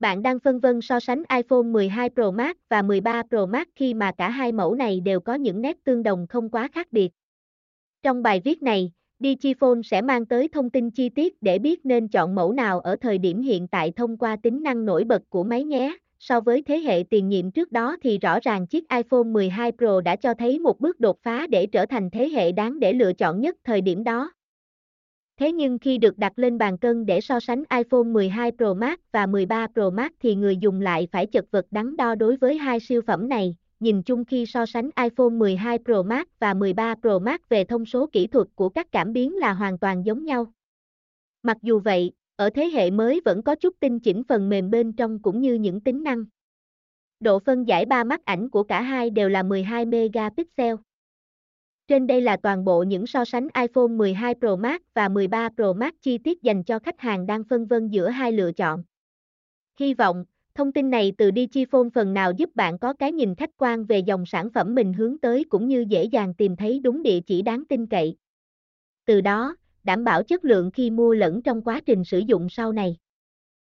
Bạn đang phân vân so sánh iPhone 12 Pro Max và 13 Pro Max khi mà cả hai mẫu này đều có những nét tương đồng không quá khác biệt. Trong bài viết này, Digiphone sẽ mang tới thông tin chi tiết để biết nên chọn mẫu nào ở thời điểm hiện tại thông qua tính năng nổi bật của máy nhé. So với thế hệ tiền nhiệm trước đó thì rõ ràng chiếc iPhone 12 Pro đã cho thấy một bước đột phá để trở thành thế hệ đáng để lựa chọn nhất thời điểm đó. Thế nhưng khi được đặt lên bàn cân để so sánh iPhone 12 Pro Max và 13 Pro Max thì người dùng lại phải chật vật đắn đo đối với hai siêu phẩm này. Nhìn chung khi so sánh iPhone 12 Pro Max và 13 Pro Max về thông số kỹ thuật của các cảm biến là hoàn toàn giống nhau. Mặc dù vậy, ở thế hệ mới vẫn có chút tinh chỉnh phần mềm bên trong cũng như những tính năng. Độ phân giải ba mắt ảnh của cả hai đều là 12 megapixel. Trên đây là toàn bộ những so sánh iPhone 12 Pro Max và 13 Pro Max chi tiết dành cho khách hàng đang phân vân giữa hai lựa chọn. Hy vọng, thông tin này từ Digiphone phần nào giúp bạn có cái nhìn khách quan về dòng sản phẩm mình hướng tới cũng như dễ dàng tìm thấy đúng địa chỉ đáng tin cậy. Từ đó, đảm bảo chất lượng khi mua lẫn trong quá trình sử dụng sau này.